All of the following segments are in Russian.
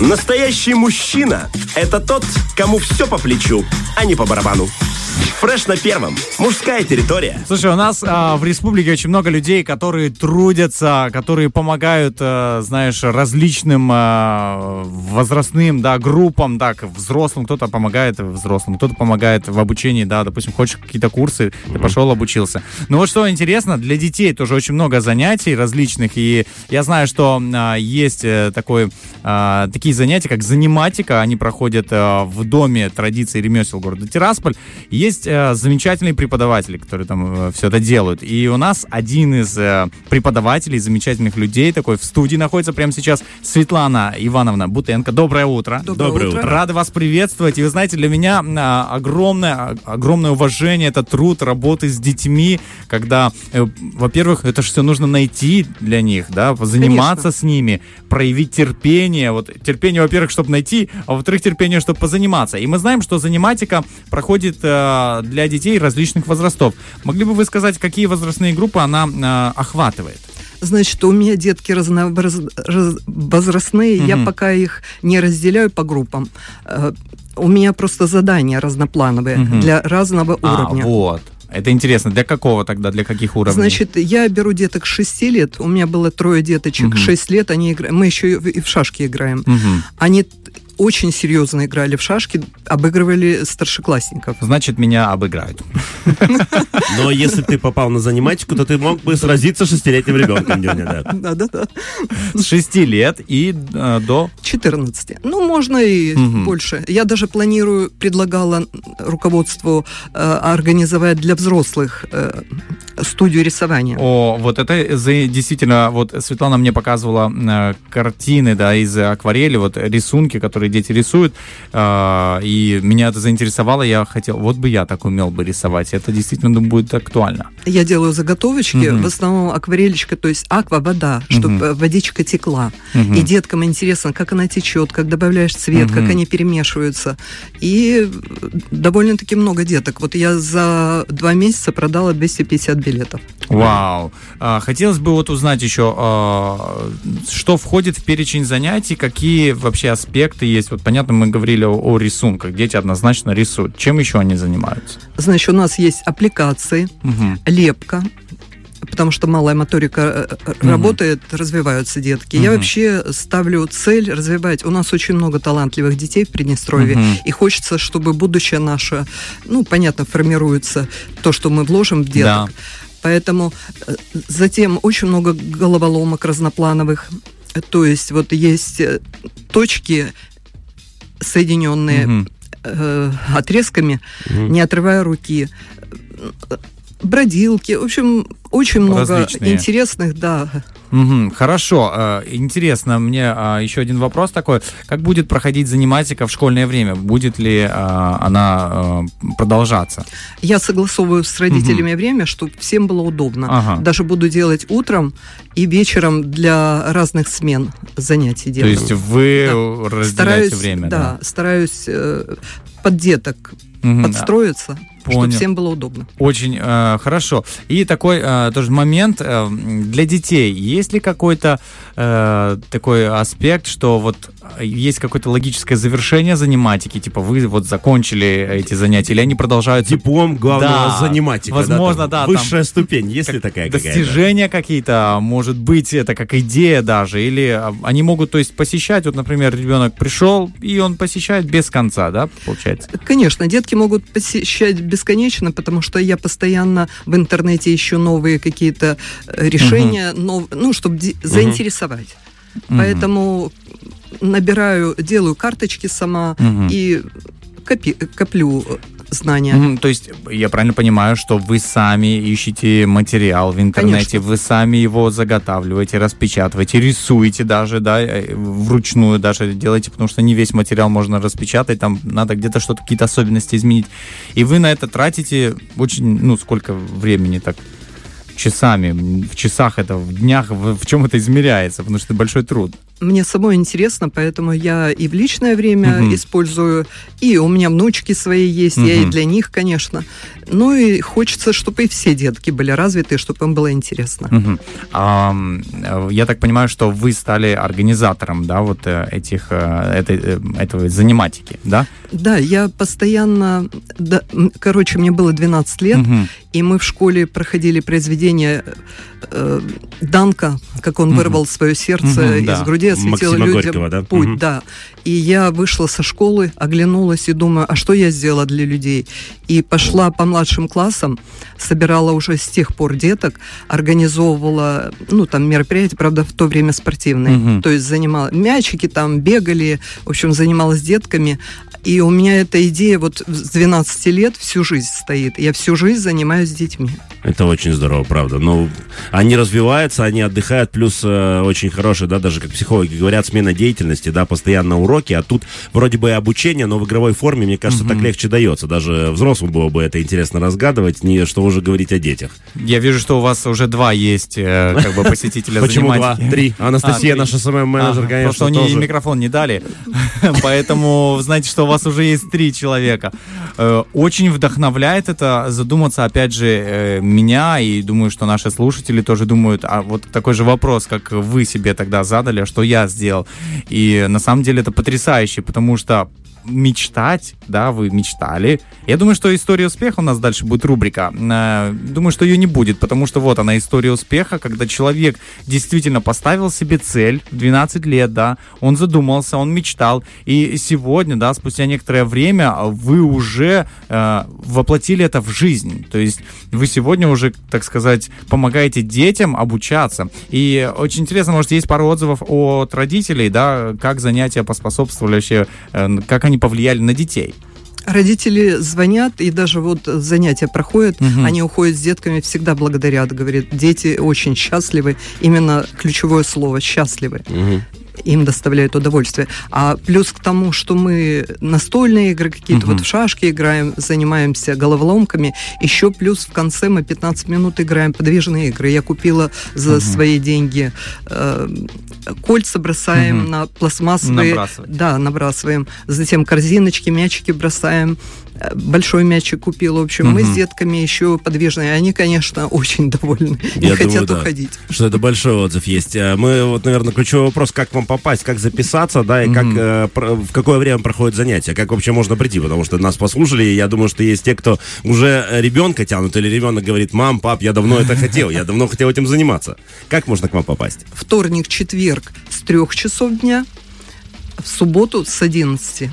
Настоящий мужчина – это тот, кому все по плечу, а не по барабану. Фреш на первом. Мужская территория. Слушай, у нас а, в республике очень много людей, которые трудятся, которые помогают, а, знаешь, различным а, возрастным, да, группам, так, взрослым, кто-то помогает взрослым, кто-то помогает в обучении, да, допустим, хочешь какие-то курсы, ты пошел, обучился. Но вот что интересно, для детей тоже очень много занятий различных, и я знаю, что а, есть э, такой, а, такие занятия, как заниматика, они проходят а, в Доме традиций ремесел города Тирасполь. Есть э, замечательные преподаватели, которые там э, все это делают. И у нас один из э, преподавателей, замечательных людей, такой в студии находится прямо сейчас, Светлана Ивановна Бутенко. Доброе утро. Доброе, Доброе утро. Рада вас приветствовать. И вы знаете, для меня а, огромное, огромное уважение, это труд работы с детьми, когда, э, во-первых, это же все нужно найти для них, да, заниматься Конечно. с ними, проявить терпение. Вот терпение, во-первых, чтобы найти, а во-вторых, терпение, чтобы позаниматься. И мы знаем, что заниматика проходит э, для детей различных возрастов. Могли бы вы сказать, какие возрастные группы она э, охватывает? Значит, у меня детки разнообраз... раз- возрастные, я Мгм. пока их не разделяю по группам. Э, У меня просто задания разноплановые Мгм. для разного А, уровня. вот. Это интересно. Для какого тогда, для каких уровней? Значит, я беру деток 6 лет, у меня было трое деточек, Мгм. 6 лет, они играют, мы еще и в- шашки играем. Мгм. Они очень серьезно играли в шашки, обыгрывали старшеклассников. Значит, меня обыграют. Но если ты попал на заниматику, то ты мог бы сразиться с шестилетним ребенком, Дюня, да. Да-да-да. С 6 лет и э, до... 14. Ну, можно и больше. Я даже планирую, предлагала руководству э, организовать для взрослых э, студию рисования. О, вот это действительно, вот Светлана мне показывала э, картины, да, из акварели, вот рисунки, которые дети рисуют, э, и меня это заинтересовало, я хотел, вот бы я так умел бы рисовать, это действительно думаю, будет актуально. Я делаю заготовочки, Мгм. в основном акварелечка, то есть аква вода, чтобы водичка текла. Мгм. И деткам интересно, как она течет, как добавляешь цвет, Мгм. как они перемешиваются. И э, довольно-таки много деток. Вот я за два месяца продала 250 билетов. Вау. А, Хотелось бы вот узнать еще, а, что входит в перечень занятий, какие вообще аспекты есть. Вот понятно, мы говорили о, о рисунках, дети однозначно рисуют. Чем еще они занимаются? Значит, у нас есть аппликации, Мгм. лепка, потому что малая моторика Мгм. работает, развиваются детки. Я Мгм. вообще ставлю цель развивать. У нас очень много талантливых детей в Приднестровье, Мгм. и хочется, чтобы будущее наше, ну, понятно, формируется то, что мы вложим в деток. Да. Поэтому э, затем очень много головоломок разноплановых. То есть вот есть точки, соединенные Мгм. э, отрезками, Мгм. не отрывая руки. Бродилки, в общем, очень много Различные. интересных, да. Мгм, Хорошо. Э, Интересно мне а, еще один вопрос такой. Как будет проходить заниматика в школьное время? Будет ли а, она э, продолжаться? Я согласовываю с родителями время, чтобы всем было удобно. Ага. Даже буду делать утром и вечером для разных смен занятий То делаю. есть вы Да. разделяете стараюсь, время, да, да? стараюсь э, под деток Мгм. подстроиться, чтобы Понял. всем было удобно. Очень э, хорошо. И такой э, тоже момент э, для детей. Есть ли какой-то э, такой аспект, что вот э, есть какое-то логическое завершение заниматики, типа вы вот закончили эти занятия, или они продолжаются Диплом главного Да, заниматика. возможно, там да, там Высшая ступень, есть ли такая какая-то? достижения какие-то, может быть, это как идея даже, или они могут, то есть, посещать, вот, например, ребенок пришел, и он посещает без конца, да, получается? Конечно, детки могут посещать бесконечно, потому что я постоянно в интернете ищу новые какие-то э, решения, нов- ну, чтобы заинтересовать. Мгм. Поэтому набираю, делаю карточки сама Мгм. и копи- коплю знания. Мгм, То есть я правильно понимаю, что вы сами ищете материал в интернете, Конечно. вы сами его заготавливаете, распечатываете, рисуете даже, да, э, вручную даже делаете, потому что не весь материал можно распечатать, там надо где-то что-то, какие-то особенности изменить. И вы на это тратите очень, ну, сколько времени так? Часами, в часах это, в днях, в, в чем это измеряется, потому что это большой труд. Мне самой интересно, поэтому я и в личное время Мгм. использую, и у меня внучки свои есть, я и для них, конечно. Ну и хочется, чтобы и все детки были развиты, чтобы им было интересно. Мгм. Ам, э, я так понимаю, что вы стали организатором, да, вот э, этих, э, этой, этого заниматики, да? Да, я постоянно, да, короче, мне было 12 лет, Мгм. и мы в школе проходили произведение э, Данка, как он Мгм. вырвал свое сердце Мгм, из да. груди, осветил Максима людям Горького, да? путь, Мгм. да. И я вышла со школы, оглянулась и думаю, а что я сделала для людей? И пошла по младшим классам, собирала уже с тех пор деток, организовывала, ну, там, мероприятия, правда, в то время спортивные. Мгм. То есть занимала мячики там, бегали, в общем, занималась детками. И у меня эта идея вот с 12 лет всю жизнь стоит. Я всю жизнь занимаюсь детьми. Это очень здорово, правда. Ну, они развиваются, они отдыхают, плюс э, очень хорошие, да, даже как психологи говорят, смена деятельности, да, постоянно уроки, а тут вроде бы и обучение, но в игровой форме, мне кажется, так легче дается. Даже взрослым было бы это интересно разгадывать, не что уже говорить о детях. Я вижу, что у вас уже два есть э, как бы посетителя Почему два? Три. Анастасия, А, три. наша СММ-менеджер, Ага, конечно, Просто они микрофон не дали, поэтому знаете, что у вас уже есть три человека. Э, Очень вдохновляет это задуматься, опять же, э, меня и думаю, что наши слушатели тоже думают, а вот такой же вопрос, как вы себе тогда задали, а что я сделал. И на самом деле это потрясающе, потому что мечтать, да, вы мечтали. Я думаю, что история успеха у нас дальше будет рубрика. Э, Думаю, что ее не будет, потому что вот она история успеха, когда человек действительно поставил себе цель в 12 лет, да, он задумался, он мечтал, и сегодня, да, спустя некоторое время вы уже э, воплотили это в жизнь. То есть вы сегодня уже, так сказать, помогаете детям обучаться. И очень интересно, может, есть пару отзывов от родителей, да, как занятия поспособствовали вообще, э, как они повлияли на детей. Родители звонят, и даже вот занятия проходят, Мгм. они уходят с детками, всегда благодарят, говорят, дети очень счастливы, именно ключевое слово «счастливы». Мгм. Им доставляет удовольствие. А плюс к тому, что мы настольные игры какие-то, Мгм. вот в шашки играем, занимаемся головоломками, еще плюс в конце мы 15 минут играем подвижные игры. Я купила за Мгм. свои деньги э, кольца бросаем Мгм. на пластмассовые. Набрасывать. Да, набрасываем. Затем корзиночки, мячики бросаем. Э, Большой мячик купила. В общем, мы Мгм. с детками еще подвижные. Они, конечно, очень довольны. Я хотят думаю, да. уходить. Что это большой отзыв есть. А Мы, вот, наверное, ключевой вопрос, как вам попасть, как записаться, да, и как, Мгм. э, про- в какое время проходит занятие, как вообще можно прийти, потому что нас послушали, и я думаю, что есть те, кто уже ребенка тянут, или ребенок говорит, мам, пап, я давно это хотел, я давно хотел этим заниматься. Как можно к вам попасть? вторник, четверг с трех часов дня, в субботу с 11.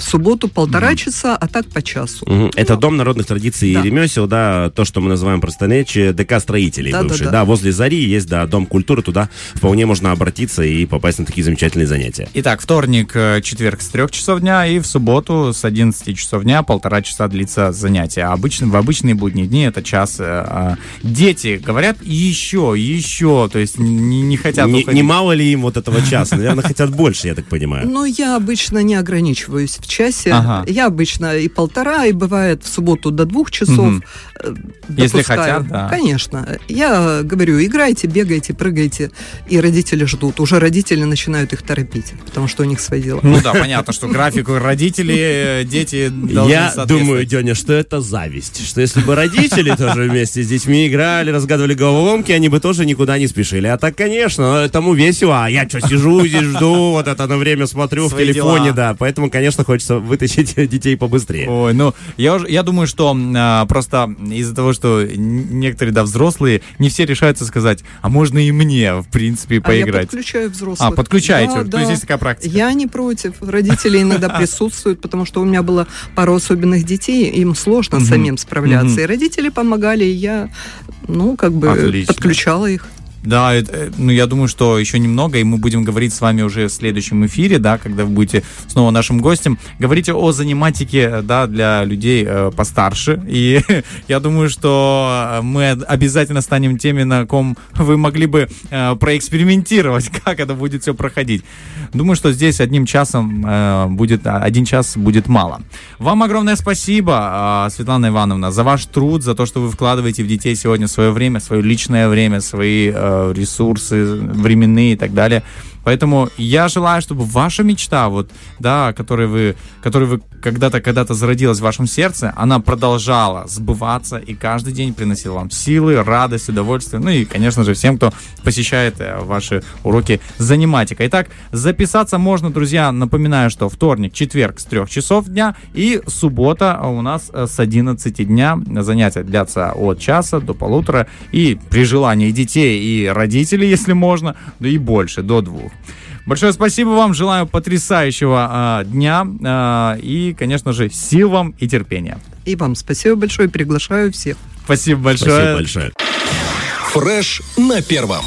В субботу полтора часа, а так по часу. Мгм. Это Дом народных традиций Да. и ремесел, да, то, что мы называем простонечи, ДК строителей Да, да, бывший. да. Да, возле Зари есть, да, Дом культуры, туда вполне можно обратиться и попасть на такие замечательные занятия. Итак, вторник, э, четверг с 3 часов дня и в субботу с 11 часов дня полтора часа длится занятие. А Обычно, в обычные будние дни это час. э, а Дети говорят еще, еще, то есть не, не хотят Не, уходить. не мало ли им вот этого часа? Наверное, хотят больше, я так понимаю. Но я обычно не ограничиваюсь в часе. Ага. Я обычно и полтора, и бывает в субботу до двух часов. Э, Если допускаю. хотят, да. Конечно. Я говорю, играйте, бегайте, прыгайте. И родители ждут. Уже родители начинают их торопить, потому что у них свои дела. Ну да, понятно, что графику родители, э, дети должны Я думаю, Деня, что это зависть. Что если бы родители тоже вместе с детьми играли, разгадывали головоломки, они бы тоже никуда не спешили. А так, конечно, этому весело. А я что, сижу здесь, жду, вот это на время смотрю в телефоне, да. Поэтому, конечно, хочется вытащить детей побыстрее. Ой, ну, я, уже, я думаю, что а, просто из-за того, что некоторые, да, взрослые, не все решаются сказать, а можно и мне, в принципе, А я поиграть. подключаю взрослых. А, подключаете, Да, то да. есть есть такая практика. Я не против. Родители иногда присутствуют, потому что у меня было пару особенных детей, им сложно самим справляться. И родители помогали, и я, ну, как бы Отлично. подключала их. Да, э, ну я думаю, что еще немного, и мы будем говорить с вами уже в следующем эфире, да, когда вы будете снова нашим гостем. Говорите о заниматике, да, для людей э, постарше. И я думаю, что э, мы обязательно станем теми, на ком вы могли бы э, проэкспериментировать, как это будет все проходить. Думаю, что здесь одним часом э, будет, а, один час будет мало. Вам огромное спасибо, э, Светлана Ивановна, за ваш труд, за то, что вы вкладываете в детей сегодня свое время, свое личное время, свои э, ресурсы временные и так далее. Поэтому я желаю, чтобы ваша мечта, вот, да, которой вы, которой вы когда-то, когда-то зародилась в вашем сердце, она продолжала сбываться и каждый день приносила вам силы, радость, удовольствие. Ну и, конечно же, всем, кто посещает э, ваши уроки заниматика. Итак, записаться можно, друзья, напоминаю, что вторник, четверг с 3 часов дня и суббота у нас э, с 11 дня. Занятия длятся от часа до полутора и при желании детей и родителей, если можно, да и больше, до двух. Большое спасибо вам, желаю потрясающего э, дня э, и, конечно же, сил вам и терпения. И вам спасибо большое, приглашаю всех. Спасибо большое. Спасибо большое. Фреш на первом.